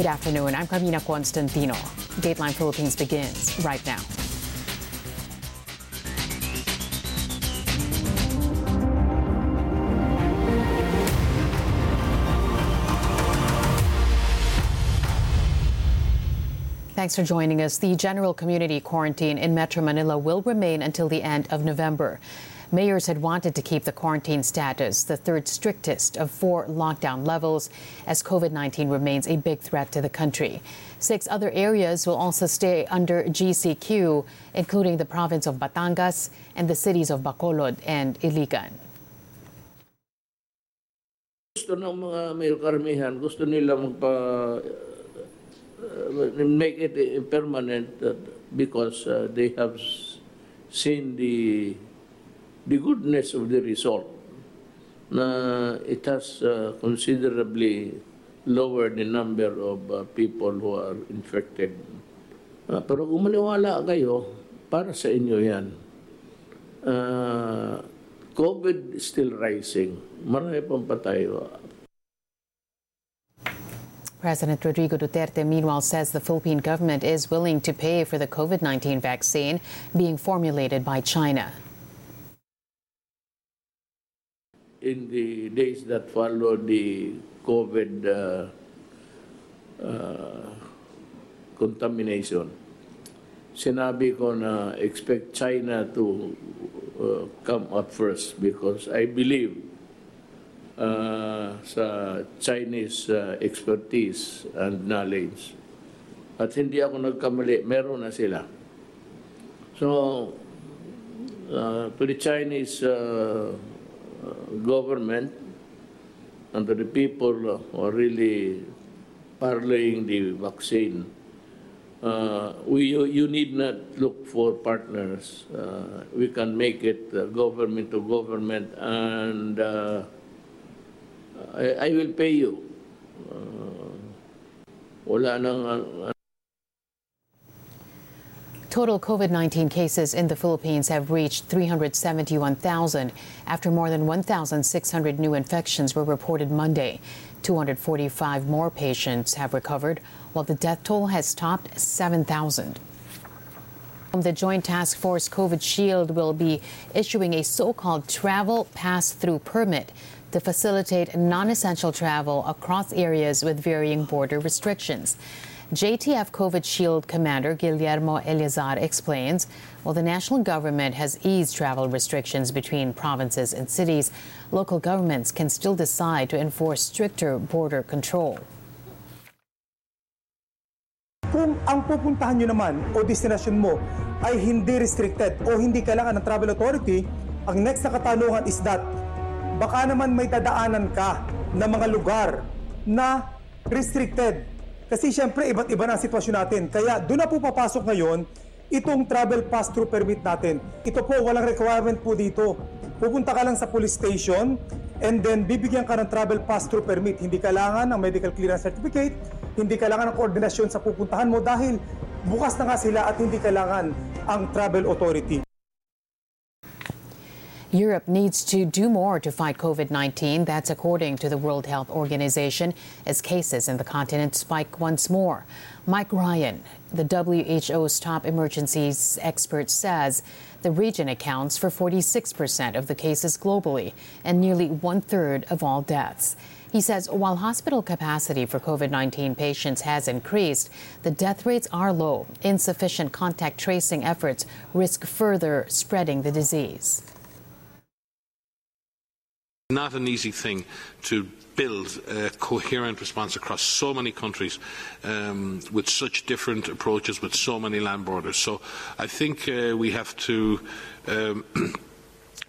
Good afternoon. I'm Carmina Constantino. Dateline Philippines begins right now. Thanks for joining us. The general community quarantine in Metro Manila will remain until the end of November. Mayors had wanted to keep the quarantine status, the third strictest of four lockdown levels, as COVID 19 remains a big threat to the country. Six other areas will also stay under GCQ, including the province of Batangas and the cities of Bacolod and Iligan. Gusto ng mga mayor karamihan, gusto nila magpa uh, make it uh, permanent uh, because uh, they have seen the the goodness of the result na it has uh, considerably lowered the number of uh, people who are infected. Uh, pero kung maniwala kayo, para sa inyo yan. Uh, COVID is still rising. Marami pang patay. President Rodrigo Duterte, meanwhile, says the Philippine government is willing to pay for the COVID 19 vaccine being formulated by China. In the days that followed the COVID uh, uh, contamination, sinabi ko na expect China to uh, come up first because I believe uh, sa Chinese uh, expertise and knowledge. At hindi ako nagkamali, meron na sila. So, uh, to the Chinese uh, government and the people who are really parlaying the vaccine, uh, we, you, need not look for partners. Uh, we can make it uh, government to government and uh, I, I will pay you. Uh, wala nang Total COVID 19 cases in the Philippines have reached 371,000 after more than 1,600 new infections were reported Monday. 245 more patients have recovered, while the death toll has topped 7,000. The Joint Task Force COVID Shield will be issuing a so called travel pass through permit to facilitate non essential travel across areas with varying border restrictions. JTF COVID Shield Commander Guillermo Eleazar explains while the national government has eased travel restrictions between provinces and cities, local governments can still decide to enforce stricter border control. Kung ang pupuntahan nyo naman o destinasyon mo ay hindi restricted o hindi kailangan ng travel authority, ang next na katanungan is that baka naman may dadaanan ka ng mga lugar na restricted. Kasi siyempre iba't iba na ang sitwasyon natin. Kaya doon na po papasok ngayon itong travel pass-through permit natin. Ito po, walang requirement po dito. Pupunta ka lang sa police station and then bibigyan ka ng travel pass-through permit. Hindi kailangan ng medical clearance certificate, hindi kailangan ng koordinasyon sa pupuntahan mo dahil bukas na nga sila at hindi kailangan ang travel authority. Europe needs to do more to fight COVID 19. That's according to the World Health Organization, as cases in the continent spike once more. Mike Ryan, the WHO's top emergencies expert, says the region accounts for 46% of the cases globally and nearly one third of all deaths. He says while hospital capacity for COVID 19 patients has increased, the death rates are low. Insufficient contact tracing efforts risk further spreading the disease. Not an easy thing to build a coherent response across so many countries um, with such different approaches, with so many land borders. So I think uh, we have to. Um,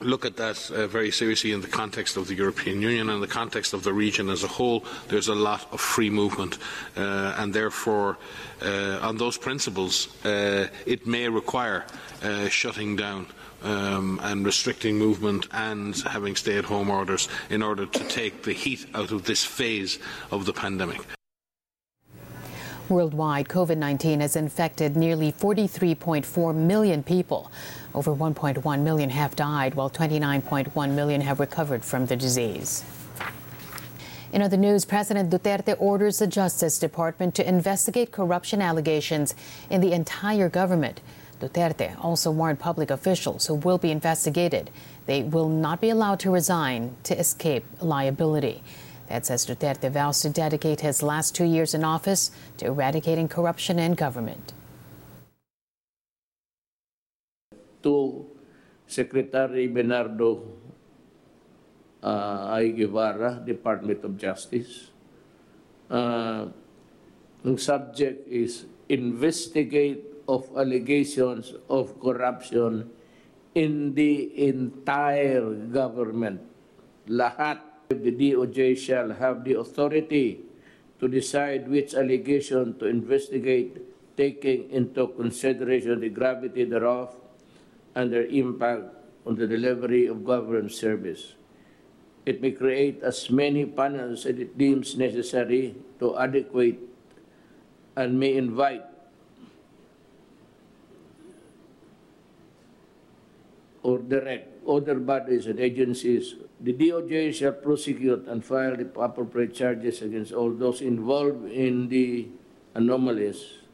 Look at that uh, very seriously in the context of the European Union and the context of the region as a whole. There's a lot of free movement, uh, and therefore, uh, on those principles, uh, it may require uh, shutting down um, and restricting movement and having stay at home orders in order to take the heat out of this phase of the pandemic. Worldwide, COVID 19 has infected nearly 43.4 million people. Over 1.1 million have died, while 29.1 million have recovered from the disease. In other news, President Duterte orders the Justice Department to investigate corruption allegations in the entire government. Duterte also warned public officials who will be investigated they will not be allowed to resign to escape liability. That says Duterte vows to dedicate his last two years in office to eradicating corruption in government. To Secretary Menardo uh, I. Department of Justice, uh, the subject is investigate of allegations of corruption in the entire government. Lahat the DOJ shall have the authority to decide which allegation to investigate, taking into consideration the gravity thereof and their impact on the delivery of government service. It may create as many panels as it deems necessary to adequate and may invite or direct other bodies and agencies, the DOJ shall prosecute and file the appropriate charges against all those involved in the anomalies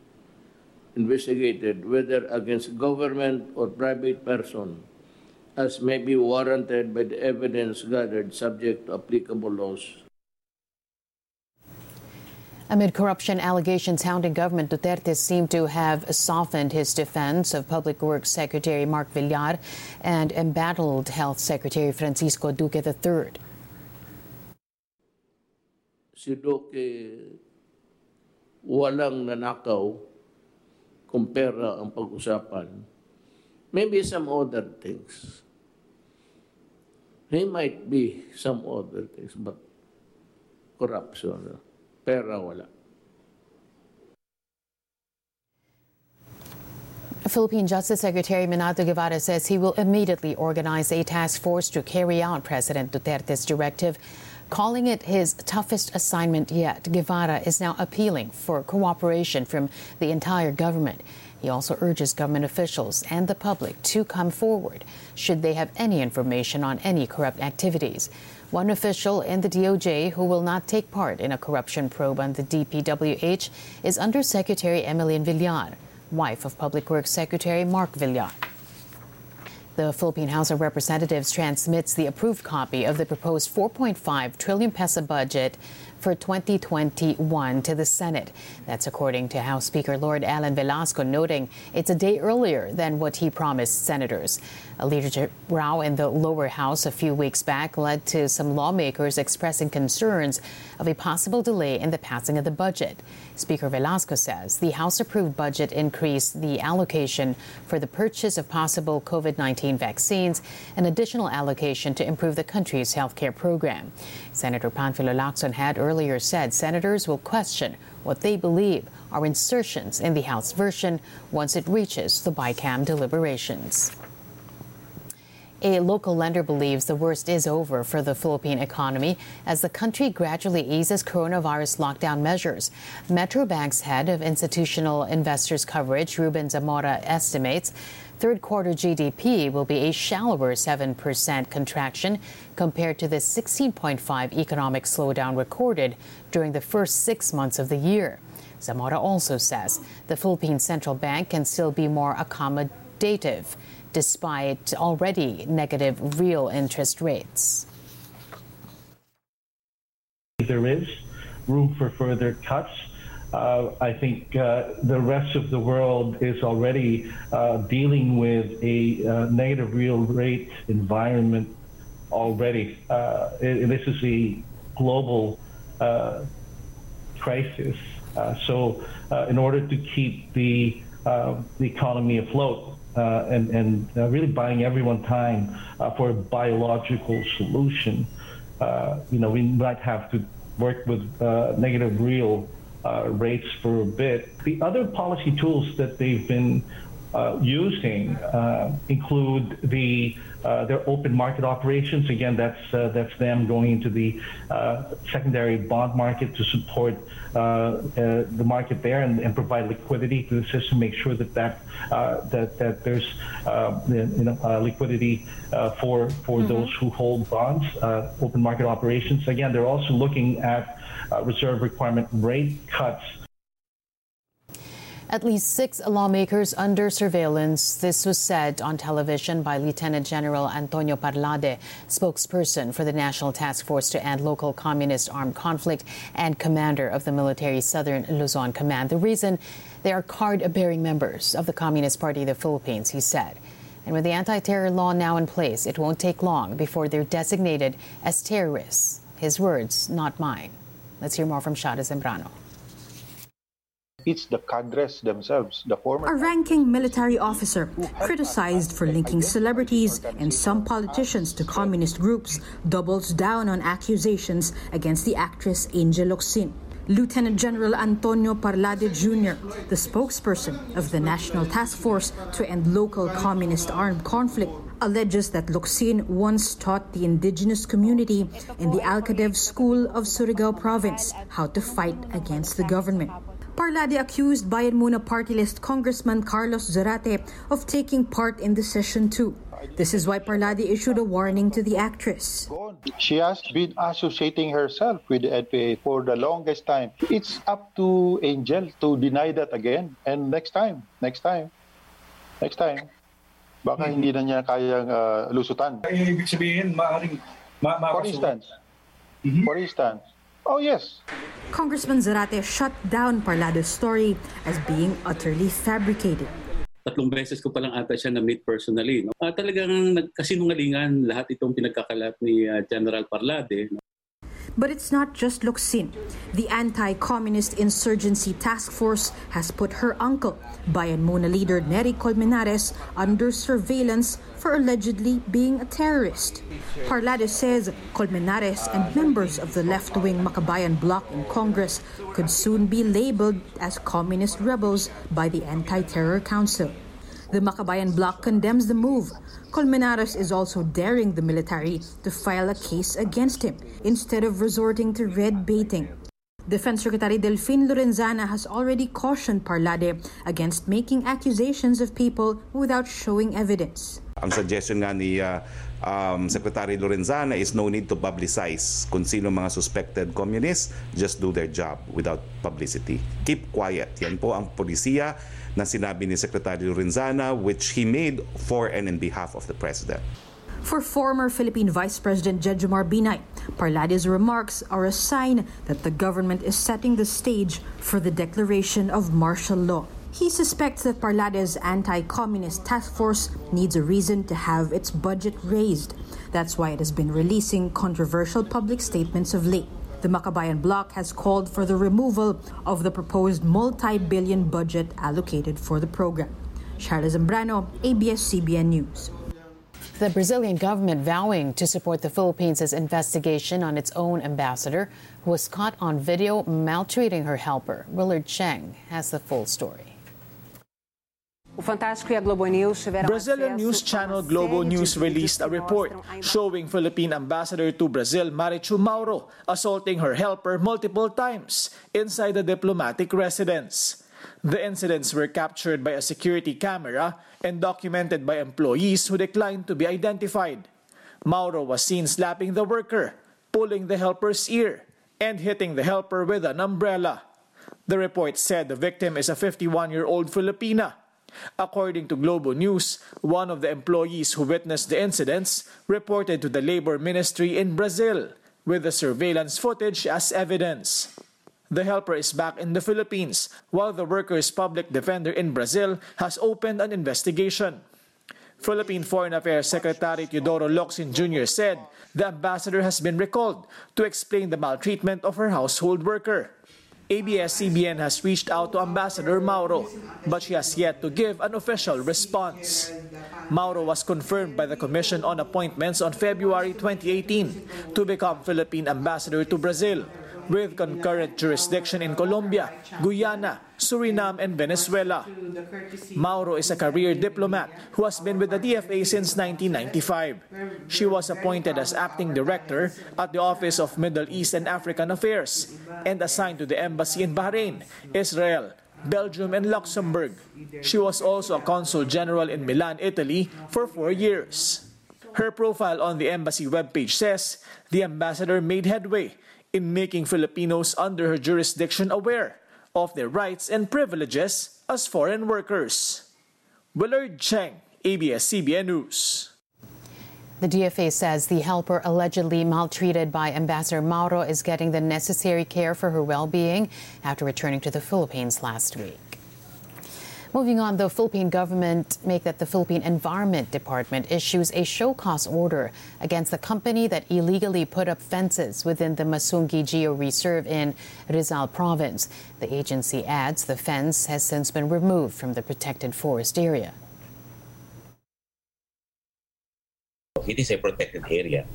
investigated, whether against government or private person, as may be warranted by the evidence gathered subject to applicable laws. Amid corruption allegations hounding government, Duterte seemed to have softened his defense of Public Works Secretary Mark Villar and embattled Health Secretary Francisco Duque III. Si Duque walang nanakaw kung pera ang pag-usapan. Maybe some other things. He might be some other things, but corruption. Philippine Justice Secretary Menardo Guevarra says he will immediately organize a task force to carry out President Duterte's directive, calling it his toughest assignment yet. Guevara is now appealing for cooperation from the entire government. He also urges government officials and the public to come forward should they have any information on any corrupt activities. One official in the DOJ who will not take part in a corruption probe on the DPWH is Undersecretary Emmeline Villar, wife of Public Works Secretary Mark Villar. The Philippine House of Representatives transmits the approved copy of the proposed 4.5 trillion peso budget for 2021 to the Senate. That's according to House Speaker Lord Allan Velasco, noting it's a day earlier than what he promised senators. A leadership row in the lower house a few weeks back led to some lawmakers expressing concerns of a possible delay in the passing of the budget. Speaker Velasco says the House approved budget increased the allocation for the purchase of possible COVID 19 vaccines, an additional allocation to improve the country's health care program. Senator Panfilo Lacson had earlier said senators will question what they believe are insertions in the House version once it reaches the BICAM deliberations. A local lender believes the worst is over for the Philippine economy as the country gradually eases coronavirus lockdown measures. Metrobank's head of institutional investors coverage, Ruben Zamora, estimates third quarter GDP will be a shallower 7% contraction compared to the 16.5 economic slowdown recorded during the first six months of the year. Zamora also says the Philippine Central Bank can still be more accommodative despite already negative real interest rates. There is room for further cuts. Uh, I think uh, the rest of the world is already uh, dealing with a uh, negative real rate environment already. Uh, it, this is a global uh, crisis. so, in order to keep the, the economy afloat, and, and really buying everyone time for a biological solution. you know, we might have to work with negative real rates for a bit. The other policy tools that they've been uh, using uh, include the uh, their open market operations. Again, that's uh, that's them going into the uh, secondary bond market to support the market there and, and, provide liquidity to the system. Make sure that that that that there's you know liquidity for for mm-hmm. those who hold bonds. open market operations. Again, they're also looking at Uh, reserve requirement rate cuts at least six lawmakers under surveillance. This was said on television by Lieutenant General Antonio Parlade, spokesperson for the National Task Force to End Local Communist Armed Conflict and commander of the military Southern Luzon Command. The reason they are card bearing members of the Communist Party of the Philippines, he said. And with the anti terror law now in place, it won't take long before they're designated as terrorists. His words, not mine. Let's hear more from Chiara Zambrano. It's the cadres themselves, the former. A ranking military officer criticized for linking celebrities and some politicians to communist groups doubles down on accusations against the actress Angel Locsin. Lieutenant General Antonio Parlade Jr., the spokesperson of the National Task Force to End Local Communist Armed Conflict, alleges that Locsin once taught the indigenous community in the Alcadev School of Surigao Province how to fight against the government. Parlade accused Bayan Muna party list Congressman Carlos Zarate of taking part in the session too. This is why Parlade issued a warning to the actress. She has been associating herself with the NPA for the longest time. It's up to Angel to deny that again. And next time, next time, next time, baka mm-hmm. hindi na niya kayang uh, lusutan. Ay, ibig sabihin, maaaring ma- For instance, mm-hmm. for instance, Oh, yes. Congressman Zarate shut down Parlado's story as being utterly fabricated. Tatlong beses ko palang ata siya na-meet personally. No? Uh, talagang nagkasinungalingan lahat itong pinagkakalat ni uh, General Parlade. No? But it's not just Locsin. The anti-communist insurgency task force has put her uncle, Bayan Muna leader Nery Colmenares, under surveillance for allegedly being a terrorist. Parlade says Colmenares and members of the left-wing Makabayan bloc in Congress could soon be labeled as communist rebels by the Anti-Terror Council. The Makabayan bloc condemns the move. Colmenares is also daring the military to file a case against him instead of resorting to red baiting. Defense Secretary Delfin Lorenzana has already cautioned Parlade against making accusations of people without showing evidence. Ang suggestion nga ni uh, um, Secretary Lorenzana is no need to publicize kung sino mga suspected communists, just do their job without publicity. Keep quiet. Yan po ang polisiya na sinabi ni Secretary Lorenzana which he made for and in behalf of the President. For former Philippine Vice President Jejomar Binay, Parlade's remarks are a sign that the government is setting the stage for the declaration of martial law. He suspects that Parlade's anti-communist task force needs a reason to have its budget raised. That's why it has been releasing controversial public statements of late. The Makabayan bloc has called for the removal of the proposed multi billion budget allocated for the program. Chiara Zambrano, ABS-CBN News. The Brazilian government vowing to support the Philippines' investigation on its own ambassador, who was caught on video maltreating her helper. Willard Cheng has the full story. Brazilian news channel Globo News released a report showing Philippine ambassador to Brazil Marichu Mauro assaulting her helper multiple times inside the diplomatic residence. The incidents were captured by a security camera and documented by employees who declined to be identified. Mauro was seen slapping the worker, pulling the helper's ear, and hitting the helper with an umbrella. The report said the victim is a 51 year old Filipina According to Globo News, one of the employees who witnessed the incidents reported to the Labor Ministry in Brazil, with the surveillance footage as evidence. The helper is back in the Philippines, while the worker's public defender in Brazil has opened an investigation. Philippine Foreign Affairs Secretary Teodoro Locsin Jr. said the ambassador has been recalled to explain the maltreatment of her household worker. ABS-CBN has reached out to Ambassador Mauro, but she has yet to give an official response. Mauro was confirmed by the Commission on Appointments on February 2018 to become Philippine ambassador to Brazil, with concurrent jurisdiction in Colombia, Guyana, Suriname, and Venezuela. Mauro is a career diplomat who has been with the DFA since 1995. She was appointed as acting director at the Office of Middle East and African Affairs and assigned to the embassy in Bahrain, Israel, Belgium, and Luxembourg. She was also a consul general in Milan, Italy for four years. Her profile on the embassy webpage says the ambassador made headway in making Filipinos under her jurisdiction aware of their rights and privileges as foreign workers. Willard Cheng, ABS-CBN News. The DFA says the helper allegedly maltreated by Ambassador Mauro is getting the necessary care for her well-being after returning to the Philippines last week. Moving on, the Philippine government make that the Philippine Environment Department issues a show cause order against the company that illegally put up fences within the Masungi Geo Reserve in Rizal province. The agency adds the fence has since been removed from the protected forest area. It is a protected area.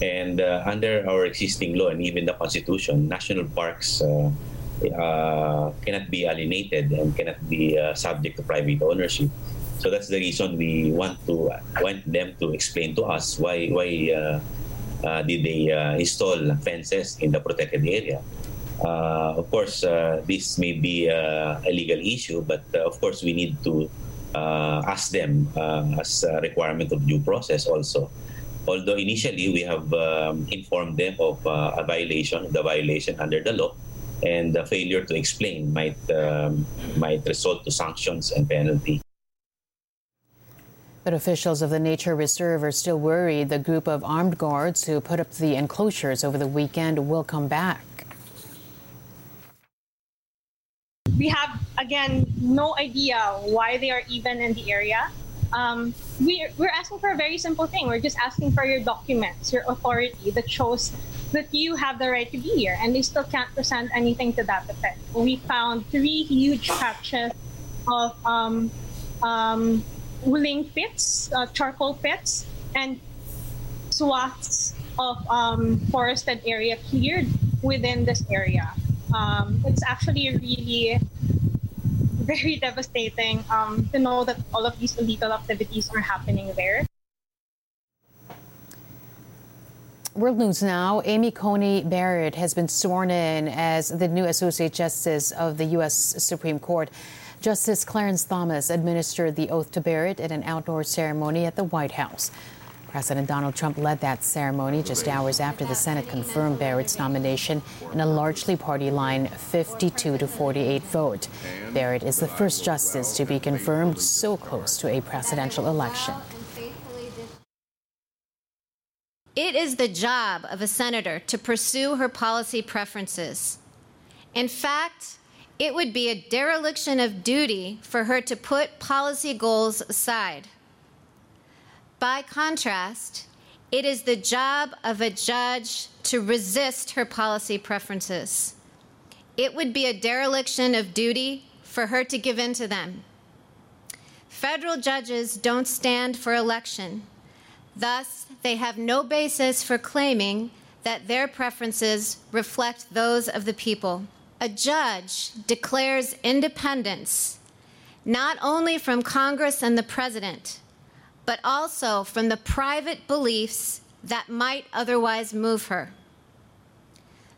And uh, under our existing law and even the Constitution, national parks uh, uh, cannot be alienated and cannot be uh, subject to private ownership. So that's the reason we want to want them to explain to us why why uh, uh did they uh, install fences in the protected area. Uh, of course, this may be a legal issue, but of course we need to ask them as a requirement of due process also although initially we have um, informed them of uh, a violation, the violation under the law, and the failure to explain might um, might result to sanctions and penalty. But officials of the nature reserve are still worried the group of armed guards who put up the enclosures over the weekend will come back. We have again no idea why they are even in the area. Um, we're, we're asking for a very simple thing. We're just asking for your documents, your authority that shows that you have the right to be here, and they still can't present anything to that effect. We found three huge patches of um, um, uling pits, uh, charcoal pits, and swaths of um, forested area cleared within this area. Um, it's actually really very devastating um, to know that all of these illegal activities are happening there. World News Now, Amy Coney Barrett has been sworn in as the new Associate Justice of the U.S. Supreme Court. Justice Clarence Thomas administered the oath to Barrett at an outdoor ceremony at the White House. President Donald Trump led that ceremony just hours after the Senate confirmed Barrett's nomination in a largely party line 52 to 48 vote. Barrett is the first justice to be confirmed so close to a presidential election. It is the job of a senator to pursue her policy preferences. In fact, it would be a dereliction of duty for her to put policy goals aside. By contrast, it is the job of a judge to resist her policy preferences. It would be a dereliction of duty for her to give in to them. Federal judges don't stand for election. Thus, they have no basis for claiming that their preferences reflect those of the people. A judge declares independence not only from Congress and the President, but also from the private beliefs that might otherwise move her.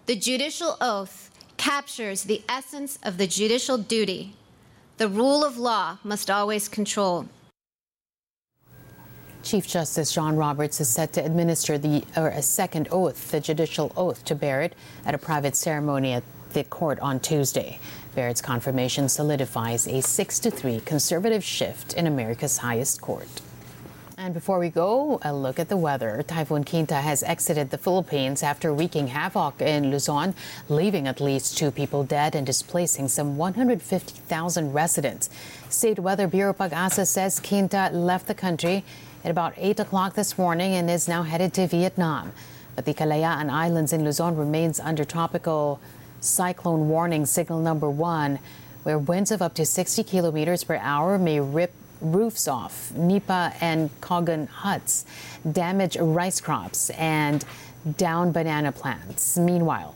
The judicial oath captures the essence of the judicial duty. The rule of law must always control. Chief Justice John Roberts is set to administer the or a second oath, the judicial oath, to Barrett at a private ceremony at the court on Tuesday. Barrett's confirmation solidifies a 6 to 3 conservative shift in America's highest court. And before we go, a look at the weather. Typhoon Quinta has exited the Philippines after wreaking havoc in Luzon, leaving at least two people dead and displacing some 150,000 residents. State Weather Bureau Pag-asa says Quinta left the country at about 8 o'clock this morning and is now headed to Vietnam. But the Kalayaan Islands in Luzon remains under tropical cyclone warning signal number one, where winds of up to 60 kilometers per hour may rip roofs off, nipa and cogon huts, damage rice crops, and down banana plants. Meanwhile,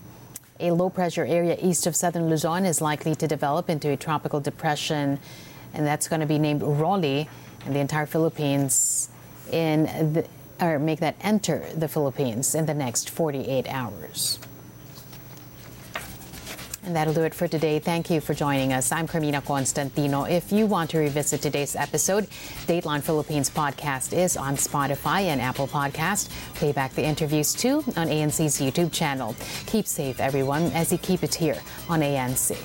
A low pressure area east of southern Luzon is likely to develop into a tropical depression, and that's going to be named Rolly, and the entire Philippines in the, or make that enter the Philippines in the next 48 hours. And that'll do it for today. Thank you for joining us. I'm Carmina Constantino. If you want to revisit today's episode, Dateline Philippines podcast is on Spotify and Apple Podcast. Play back the interviews too on ANC's YouTube channel. Keep safe, everyone, as you keep it here on ANC.